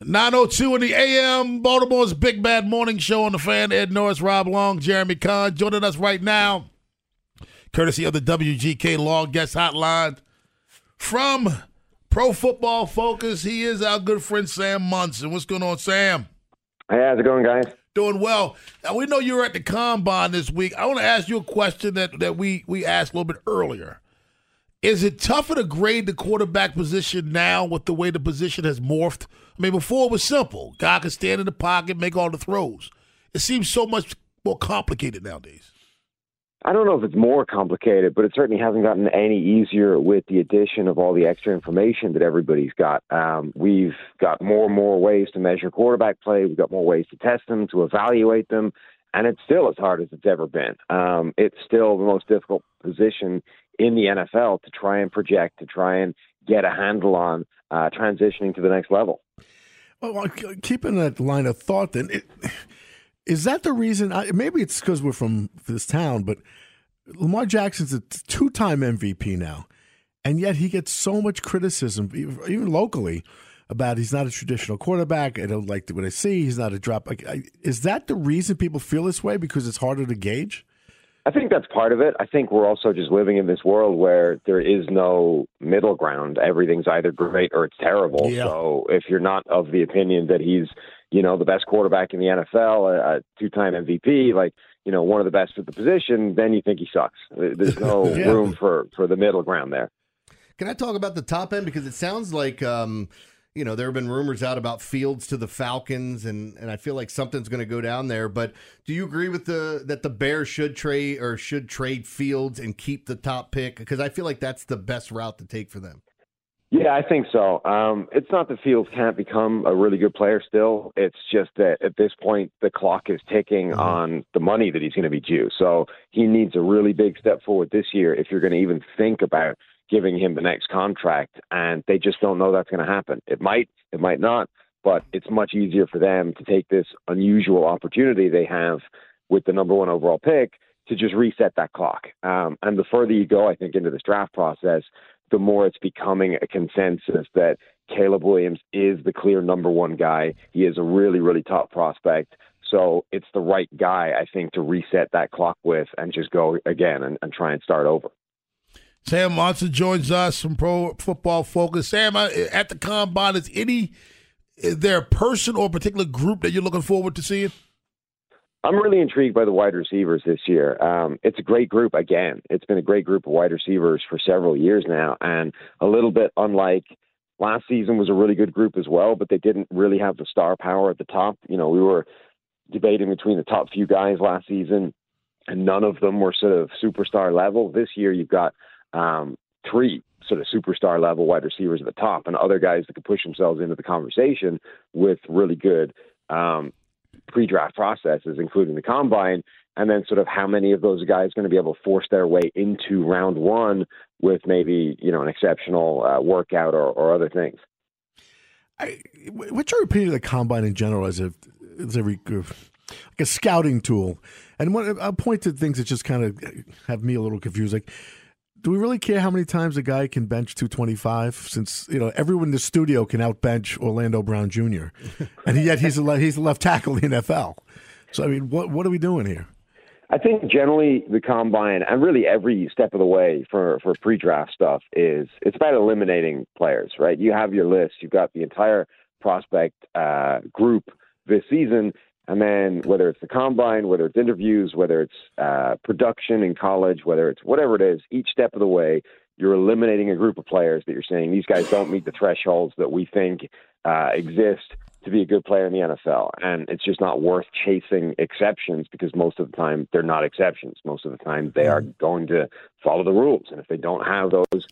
902 in the AM, Baltimore's Big Bad Morning Show on the fan. Ed Norris, Rob Long, Jeremy Kahn joining us right now, courtesy of the WGK Law Guest Hotline. From Pro Football Focus, he is our good friend Sam Monson. What's going on, Sam? Hey, how's it going, guys? Doing well. Now, we know you were at the combine this week. I want to ask you a question that, that we, we asked a little bit earlier. Is it tougher to grade the quarterback position now with the way the position has morphed? I mean, before it was simple. Guy could stand in the pocket, make all the throws. It seems so much more complicated nowadays. I don't know if it's more complicated, but it certainly hasn't gotten any easier with the addition of all the extra information that everybody's got. Um, we've got more and more ways to measure quarterback play. We've got more ways to test them, to evaluate them, and it's still as hard as it's ever been. Um, it's still the most difficult position in the NFL to try and project, to try and get a handle on uh, transitioning to the next level. Well, keeping that line of thought, then, it, is that the reason? I, maybe it's because we're from this town, but Lamar Jackson's a two time MVP now, and yet he gets so much criticism, even locally, about he's not a traditional quarterback. I don't like what I see. He's not a drop. Is that the reason people feel this way? Because it's harder to gauge? I think that's part of it. I think we're also just living in this world where there is no middle ground. Everything's either great or it's terrible. Yeah. So if you're not of the opinion that he's, you know, the best quarterback in the NFL, a, two-time MVP, like, you know, one of the best at the position, then you think he sucks. There's no yeah. room for for the middle ground there. Can I talk about the top end because it sounds like um you know, there have been rumors out about Fields to the Falcons, and, and I feel like something's going to go down there. But do you agree with the that the Bears should trade or should trade Fields and keep the top pick? Because I feel like that's the best route to take for them. Yeah, I think so. Um, it's not that Fields can't become a really good player still. It's just that at this point, the clock is ticking mm-hmm. on the money that he's going to be due. So he needs a really big step forward this year if you're going to even think about giving him the next contract, and they just don't know that's going to happen. It might, it might not, but it's much easier for them to take this unusual opportunity they have with the number one overall pick to just reset that clock. Um, and the further you go, I think, into this draft process, the more it's becoming a consensus that Caleb Williams is the clear number one guy. He is a really, really top prospect. So it's the right guy, I think, to reset that clock with and just go again and, and try and start over. Sam Monson joins us from Pro Football Focus. Sam, at the combine, is any is there a person or a particular group that you're looking forward to seeing? I'm really intrigued by the wide receivers this year. Um, it's a great group again. It's been a great group of wide receivers for several years now, and a little bit unlike last season was a really good group as well, but they didn't really have the star power at the top. You know, we were debating between the top few guys last season, and none of them were sort of superstar level. This year, you've got um, three sort of superstar level wide receivers at the top and other guys that could push themselves into the conversation with really good um, pre-draft processes, including the combine, and then sort of how many of those guys going to be able to force their way into round one with maybe you know an exceptional uh, workout or, or other things. I, what's your opinion of the combine in general as a as a like a scouting tool? And what, I'll point to things that just kind of have me a little confused. Like, do we really care how many times a guy can bench 225? Since you know everyone in the studio can outbench Orlando Brown Jr. and yet he's a he's a left tackle in the NFL. So I mean, what what are we doing here? I think generally the combine and really every step of the way for for pre-draft stuff is it's about eliminating players, right? You have your list, you've got the entire prospect uh, group this season, and then whether it's the combine, whether it's interviews, whether it's uh, production in college, whether it's whatever it is, each step of the way, you're eliminating a group of players that you're saying these guys don't meet the thresholds that we think uh, exist to be a good player in the NFL. And it's just not worth chasing exceptions because most of the time they're not exceptions. Most of the time they are going to follow the rules. And if they don't have those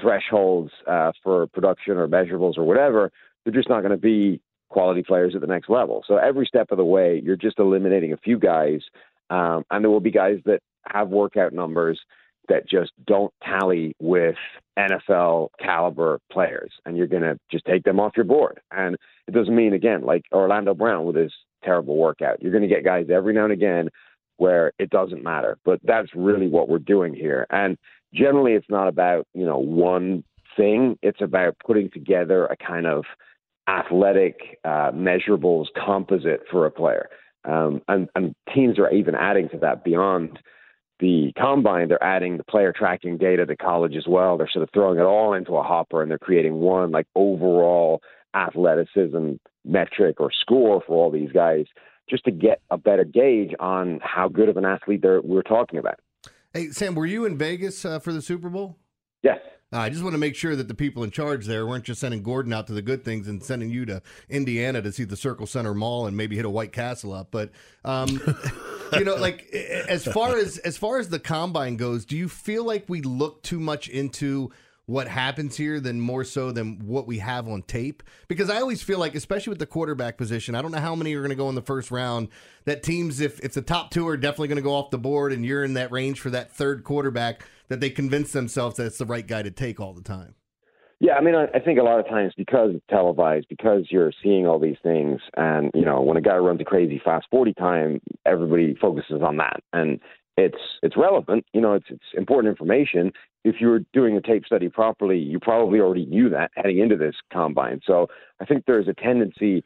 thresholds uh, for production or measurables or whatever, they're just not going to be quality players at the next level. So every step of the way, you're just eliminating a few guys. Um, and there will be guys that have workout numbers that just don't tally with NFL caliber players, and you're going to just take them off your board. And it doesn't mean, again, like Orlando Brown with his terrible workout, you're going to get guys every now and again where it doesn't matter. But that's really what we're doing here. And generally, it's not about, you know, one thing, it's about putting together a kind of athletic uh, measurables composite for a player. Um, and, and teams are even adding to that beyond the combine, they're adding the player tracking data to college as well. They're sort of throwing it all into a hopper and they're creating one like overall athleticism metric or score for all these guys just to get a better gauge on how good of an athlete we're talking about. Hey, Sam, were you in Vegas uh, for the Super Bowl? Yes. Uh, I just want to make sure that the people in charge there weren't just sending Gordon out to the good things and sending you to Indiana to see the Circle Center Mall and maybe hit a White Castle up. But um, you know, like as far as as far as the combine goes, do you feel like we look too much into what happens here than more so than what we have on tape. Because I always feel like, especially with the quarterback position, I don't know how many are going to go in the first round. That teams, if if the top two are definitely going to go off the board, and you're in that range for that third quarterback, that they convince themselves that it's the right guy to take all the time. Yeah, I mean, I, I think a lot of times because it's televised, because you're seeing all these things, and you know, when a guy runs a crazy fast forty time, everybody focuses on that, and it's it's relevant. You know, it's it's important information. If you were doing a tape study properly, you probably already knew that heading into this combine. So I think there's a tendency,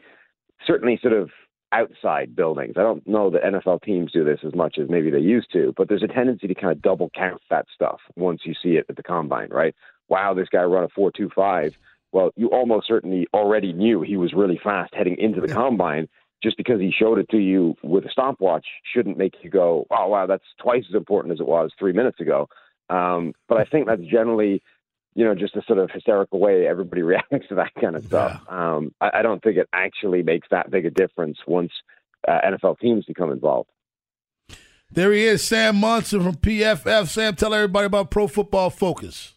certainly, sort of outside buildings. I don't know that NFL teams do this as much as maybe they used to, but there's a tendency to kind of double count that stuff once you see it at the combine, right? Wow, this guy run a four two five. Well, you almost certainly already knew he was really fast heading into the combine just because he showed it to you with a stopwatch shouldn't make you go, oh, wow, that's twice as important as it was three minutes ago. Um, but I think that's generally, you know, just a sort of hysterical way everybody reacts to that kind of stuff. Yeah. Um, I, I, don't think it actually makes that big a difference once uh, NFL teams become involved. There he is, Sam Monson from PFF. Sam, tell everybody about Pro Football Focus.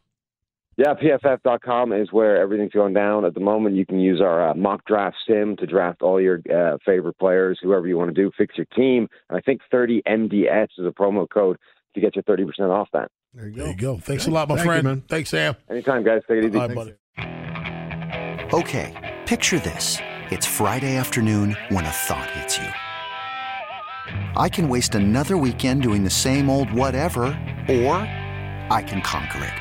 Yeah, PFF.com is where everything's going down at the moment. You can use our uh, mock draft sim to draft all your uh, favorite players, whoever you want to do, fix your team. And I think 30 MDS is a promo code to get you 30% off that. There you go. There you go. Thanks a lot, my Thank friend. You, Thanks, Sam. Anytime, guys. Take it easy. Bye, buddy. Okay, picture this. It's Friday afternoon when a thought hits you. I can waste another weekend doing the same old whatever, or I can conquer it.